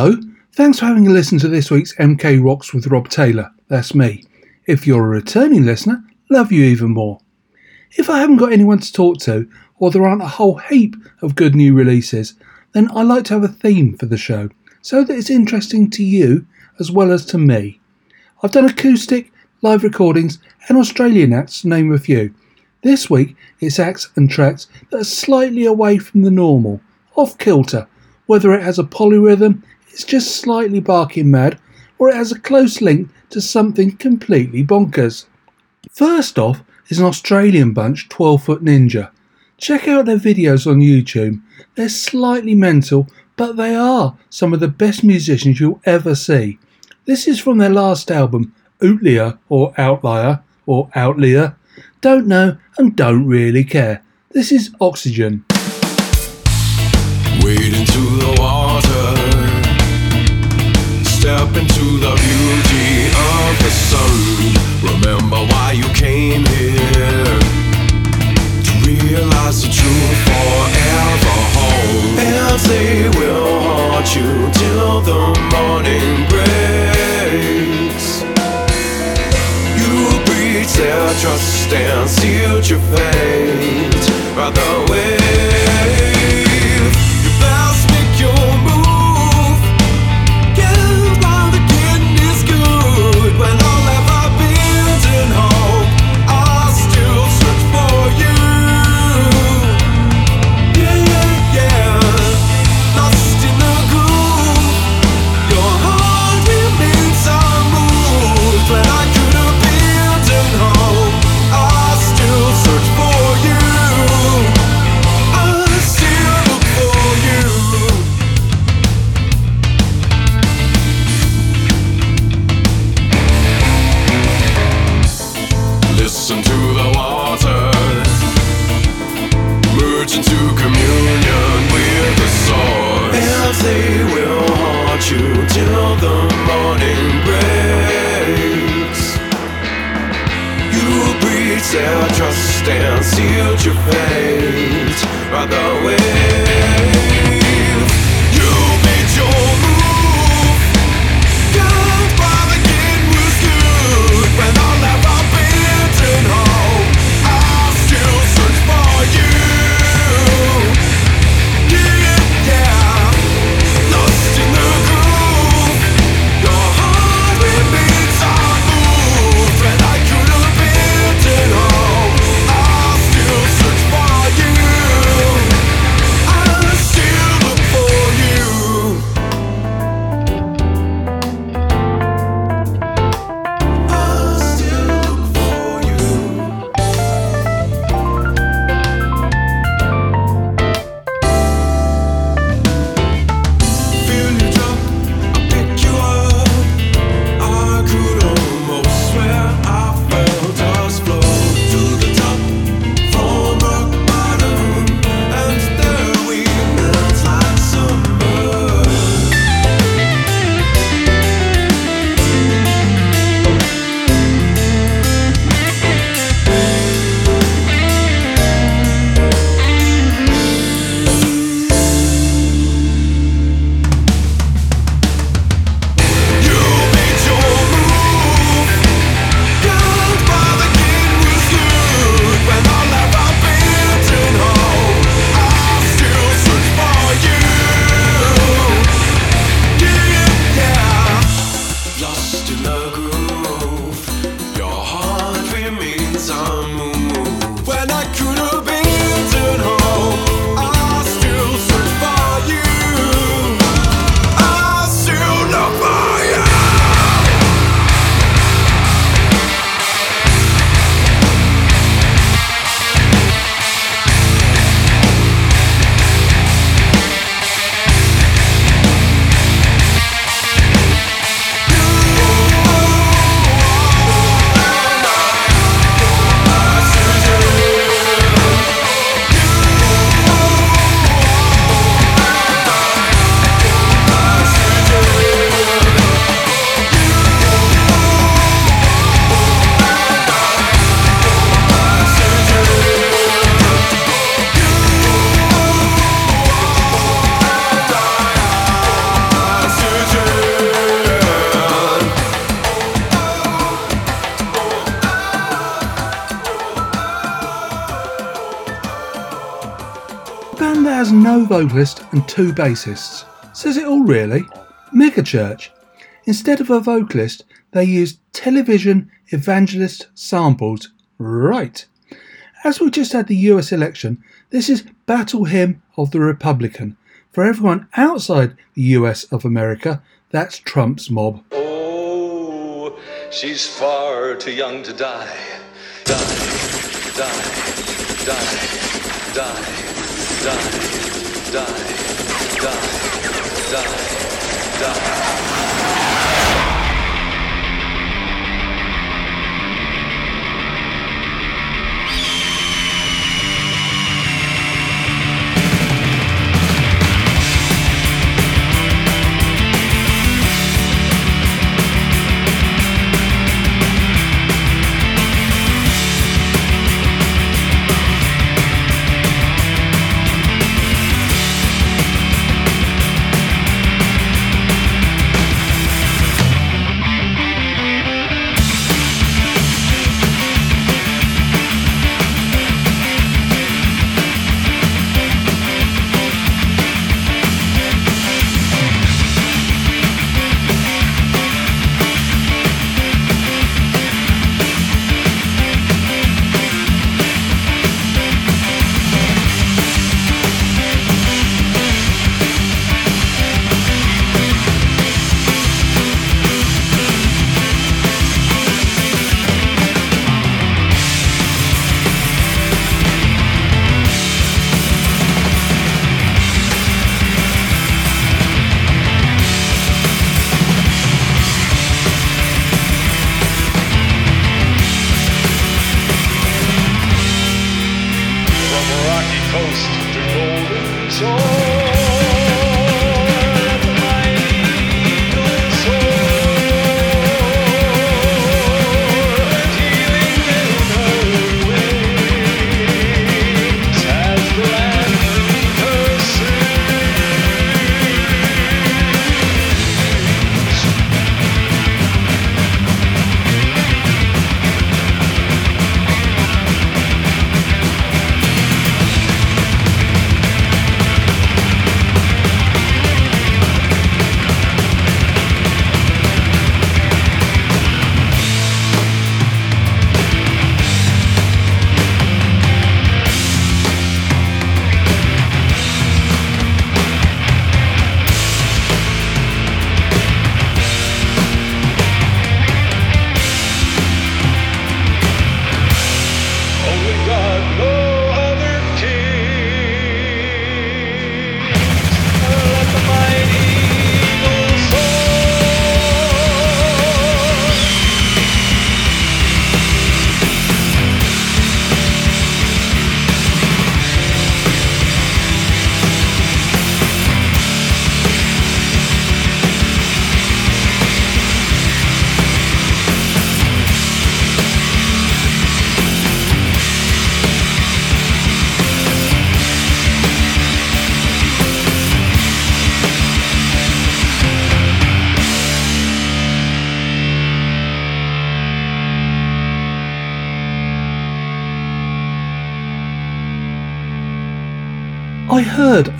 Hello, thanks for having a listen to this week's MK Rocks with Rob Taylor. That's me. If you're a returning listener, love you even more. If I haven't got anyone to talk to, or there aren't a whole heap of good new releases, then I like to have a theme for the show so that it's interesting to you as well as to me. I've done acoustic, live recordings, and Australian acts to name a few. This week it's acts and tracks that are slightly away from the normal, off kilter, whether it has a polyrhythm, it's just slightly barking mad, or it has a close link to something completely bonkers. First off is an Australian bunch, 12 Foot Ninja. Check out their videos on YouTube. They're slightly mental, but they are some of the best musicians you'll ever see. This is from their last album, Outlier or Outlier or Outlier. Don't know and don't really care. This is Oxygen. Wade into the water. Step into the beauty of the sun. Remember why you came here. To realize the truth forever home. And they will haunt you till the morning breaks. You breach their trust and sealed your fate by the way. Vocalist and two bassists. Says it all really. Megachurch. Instead of a vocalist, they used television evangelist samples. Right. As we just had the US election, this is Battle Hymn of the Republican. For everyone outside the US of America, that's Trump's mob. Oh, she's far too young to die. Die, die, die, die, die, die, die, die, die.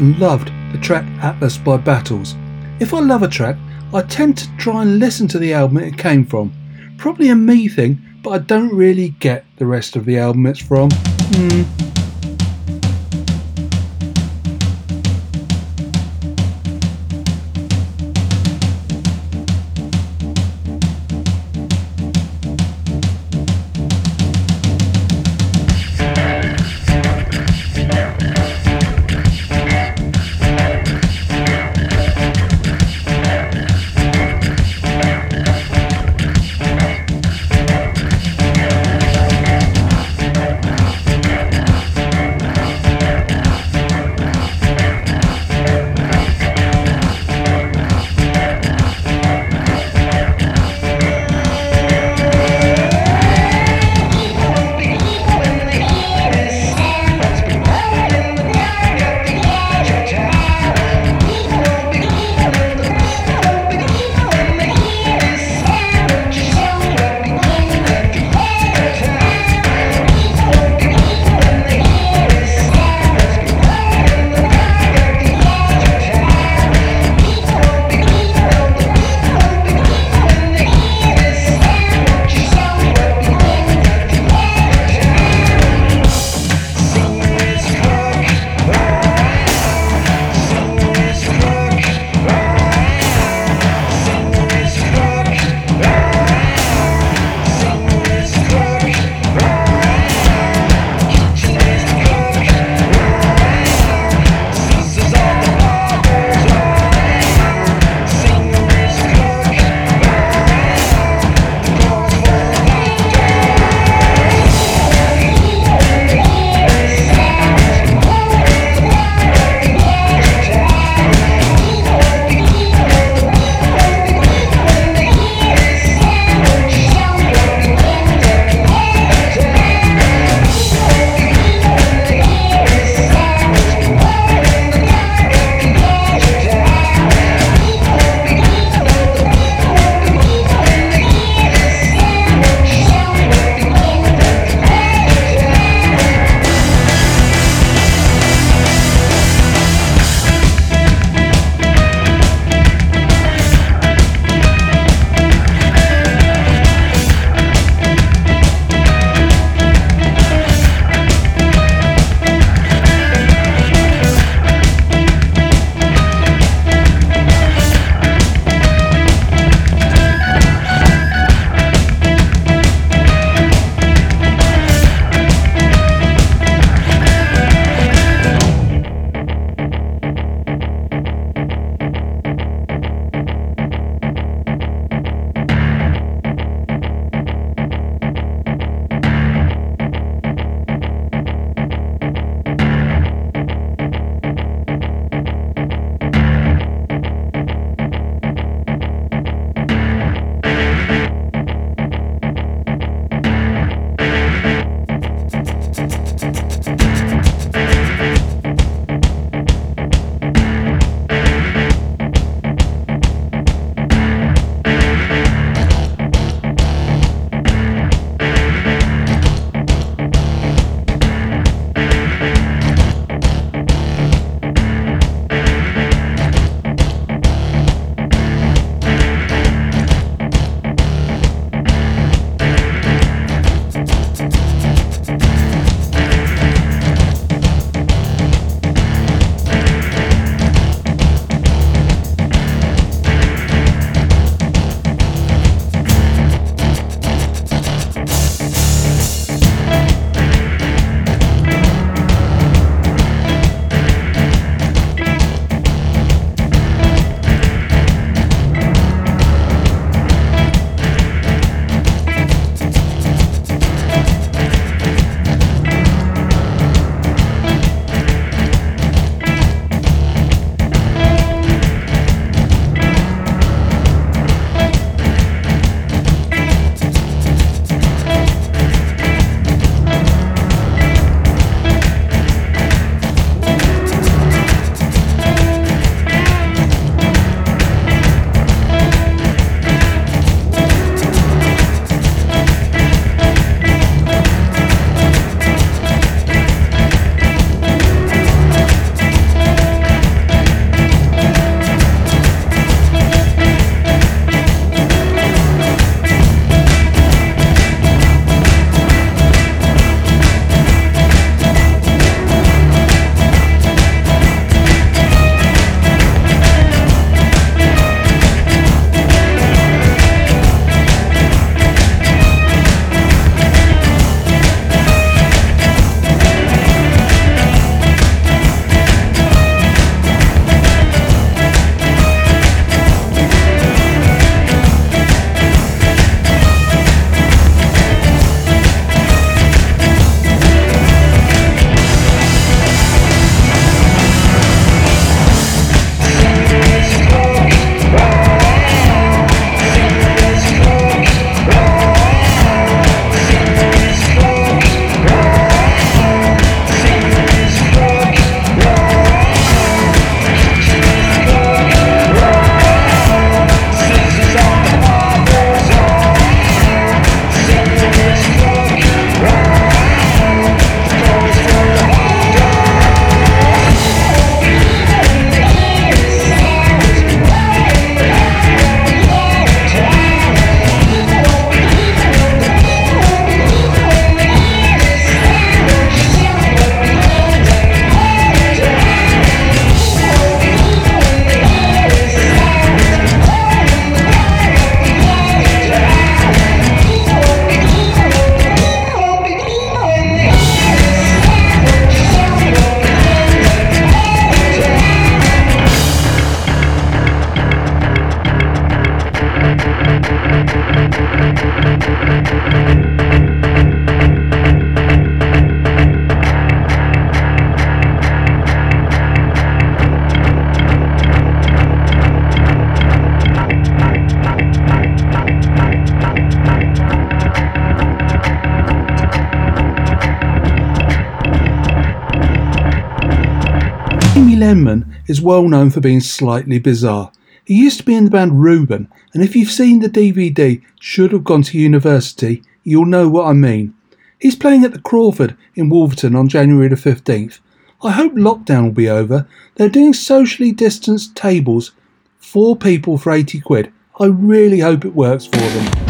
And loved the track Atlas by Battles. If I love a track, I tend to try and listen to the album it came from. Probably a me thing, but I don't really get the rest of the album it's from. Hmm. Well known for being slightly bizarre. He used to be in the band Reuben, and if you've seen the DVD Should Have Gone to University, you'll know what I mean. He's playing at the Craufurd in Wolverton on January the 15th. I hope lockdown will be over. They're doing socially distanced tables, four people for 80 quid. I really hope it works for them.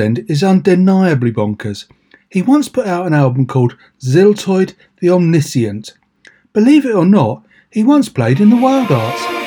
Townsend is undeniably bonkers. He once put out an album called Ziltoid the Omniscient. Believe it or not, he once played in the Wildhearts.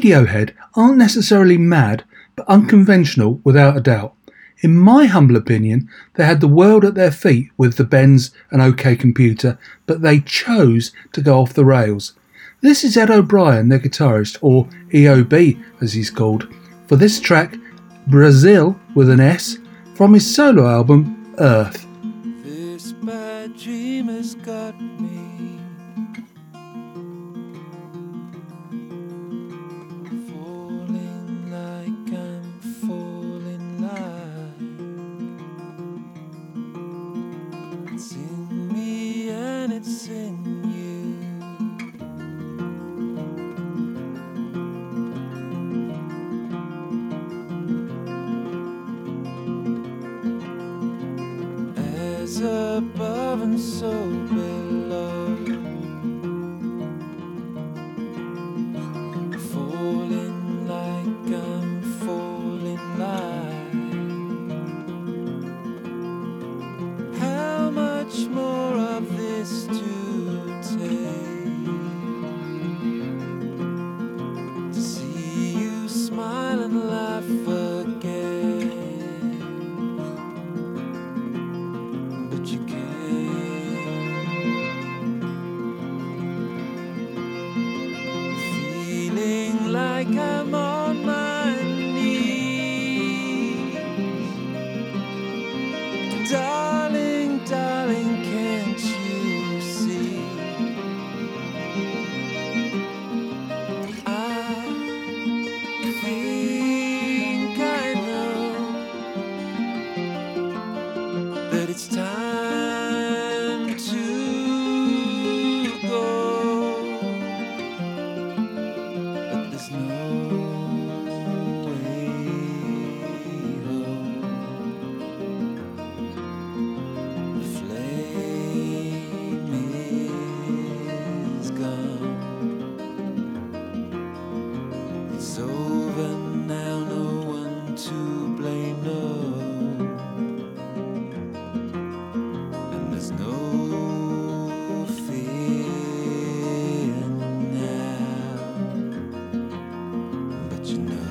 Radiohead aren't necessarily mad, but unconventional without a doubt. In my humble opinion, they had the world at their feet with the Bends and OK Computer, but they chose to go off the rails. This is Ed O'Brien, their guitarist, or EOB as he's called, for this track, Brasil with an S, from his solo album Earth. Above and so below. you know.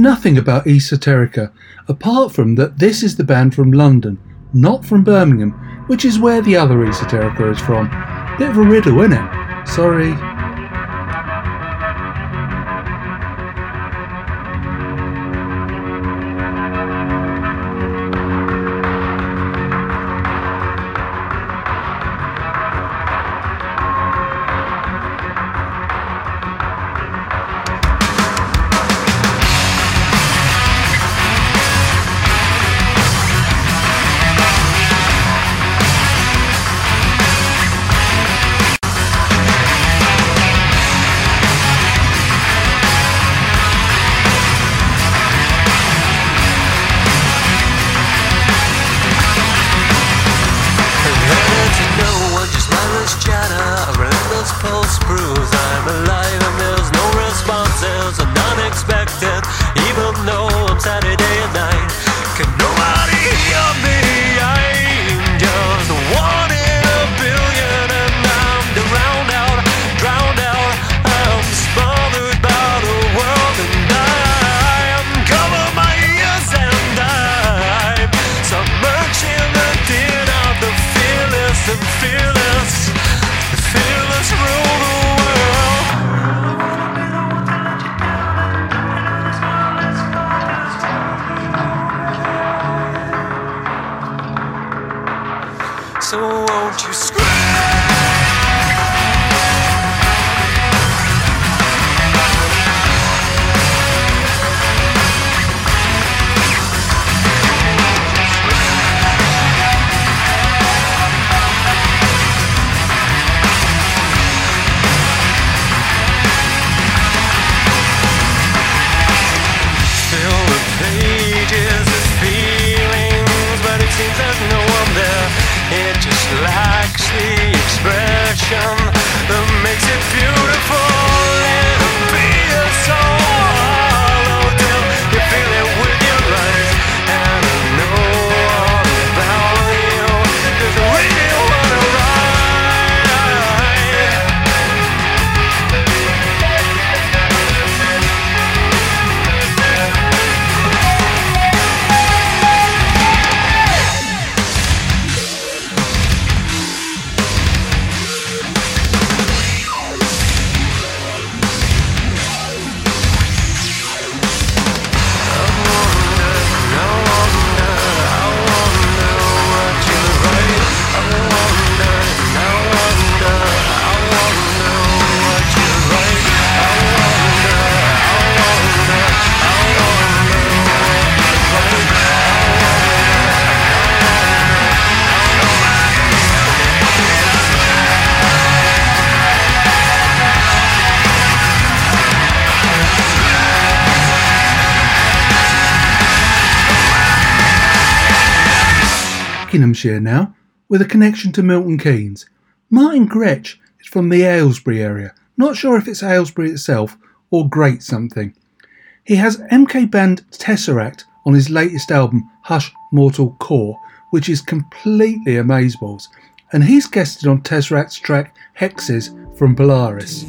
nothing about Esoterica, apart from that this is the band from London, not from Birmingham, which is where the other Esoterica is from. Bit of a riddle, innit? Sorry. Lincolnshire now, with a connection to Milton Keynes. Martin Grech is from the Aylesbury area, not sure if it's Aylesbury itself or Great Something. He has MK band Tesseract on his latest album, Hush Mortal Core, which is completely amazeballs, and he's guested on Tesseract's track Hexes from Polaris.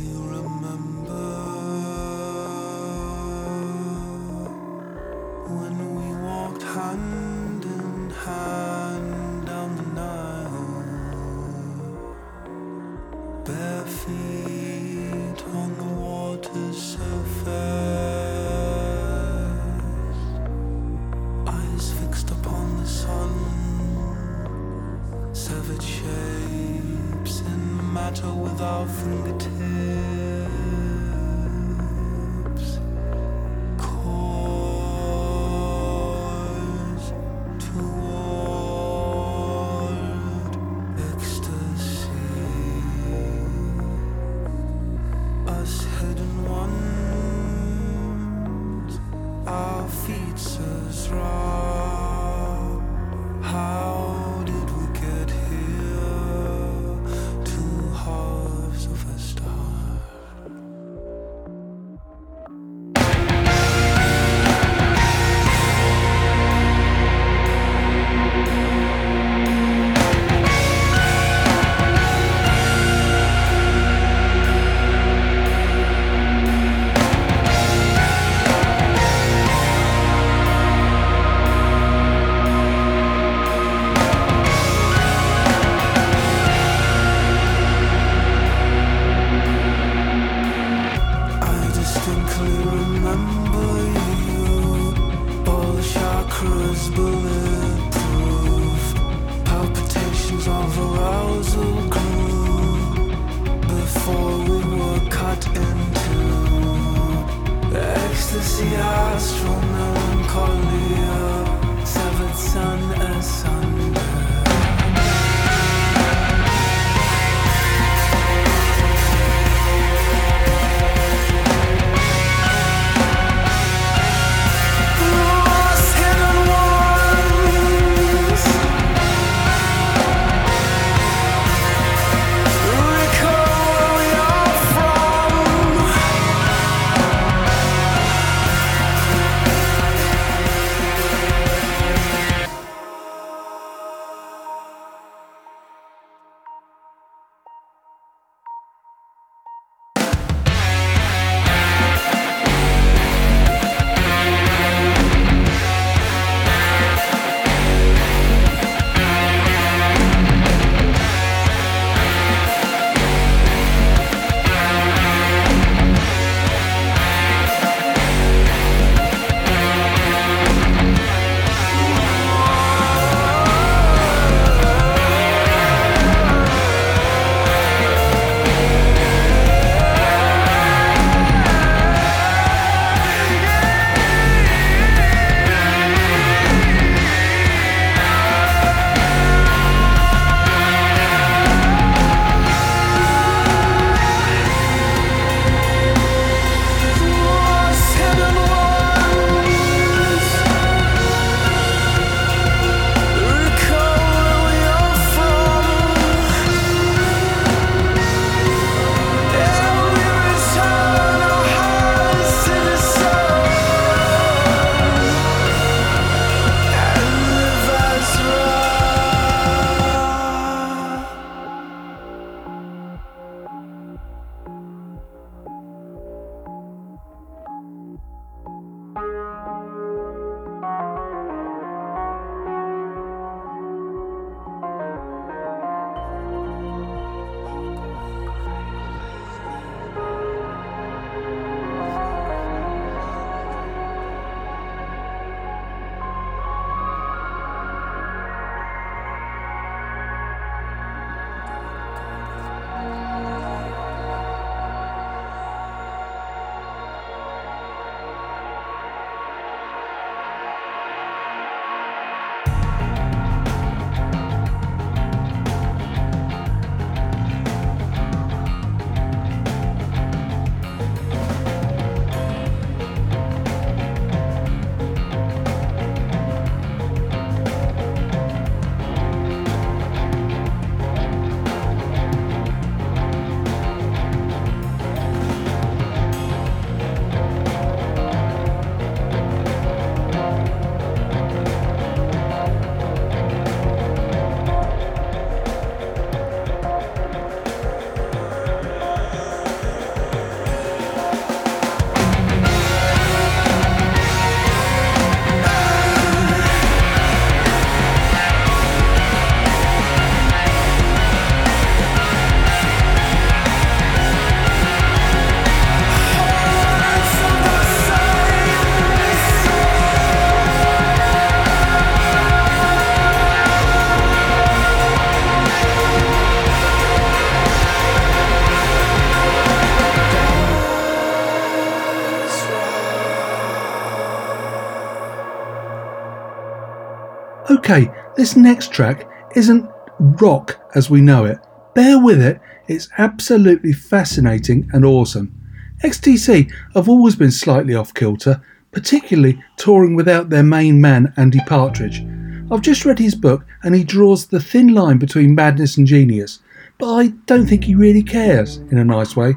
Okay, this next track isn't rock as we know it. Bear with it, it's absolutely fascinating and awesome. XTC have always been slightly off kilter, particularly touring without their main man Andy Partridge. I've just read his book and he draws the thin line between madness and genius, but I don't think he really cares in a nice way.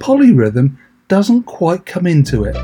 Polyrhythm doesn't quite come into it.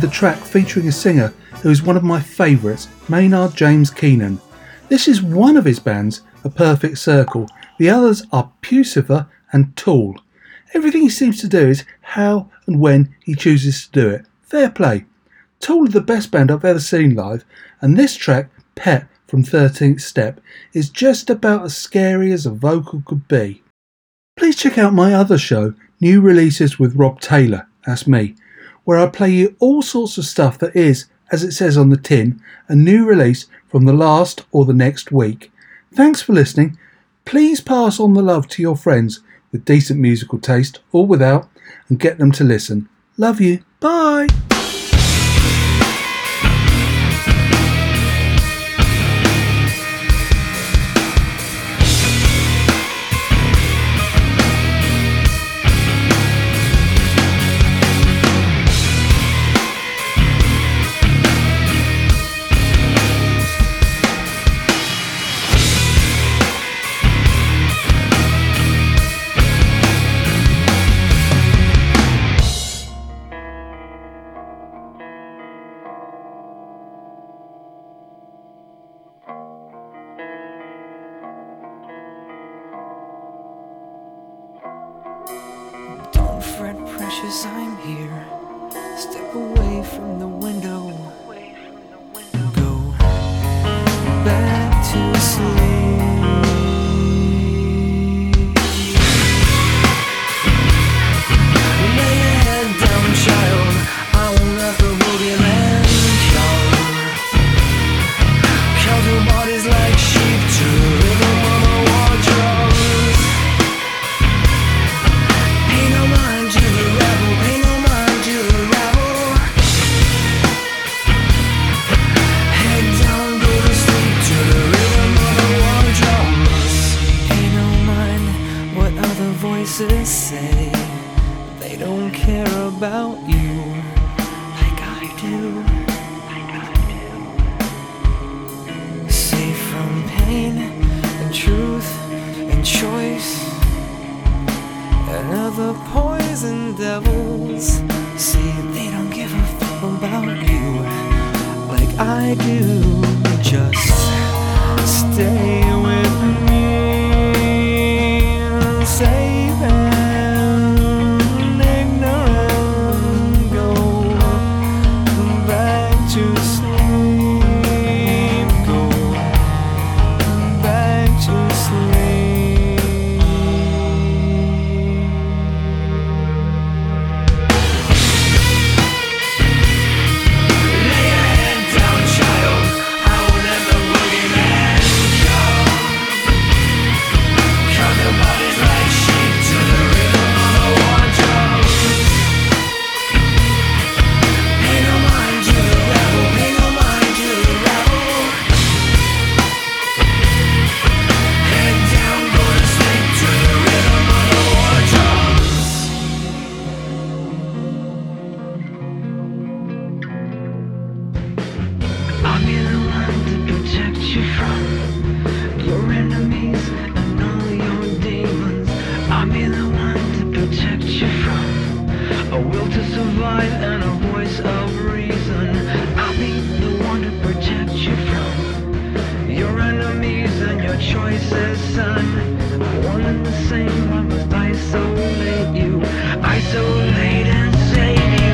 With a track featuring a singer who is one of my favourites, Maynard James Keenan. This is one of his bands, A Perfect Circle. The others are Puscifer and Tool. Everything he seems to do is how and when he chooses to do it. Fair play. Tool are the best band I've ever seen live, and this track, Pet from 13th Step, is just about as scary as a vocal could be. Please check out my other show, New Releases with Rob Taylor, that's me, where I play you all sorts of stuff that is, as it says on the tin, a new release from the last or the next week. Thanks for listening. Please pass on the love to your friends with decent musical taste or without and get them to listen. Love you. Bye. Say. They don't care about you a will to survive and a voice of reason. I'll be the one to protect you from your enemies and your choices, son. One and the same, I must isolate you, isolate and see.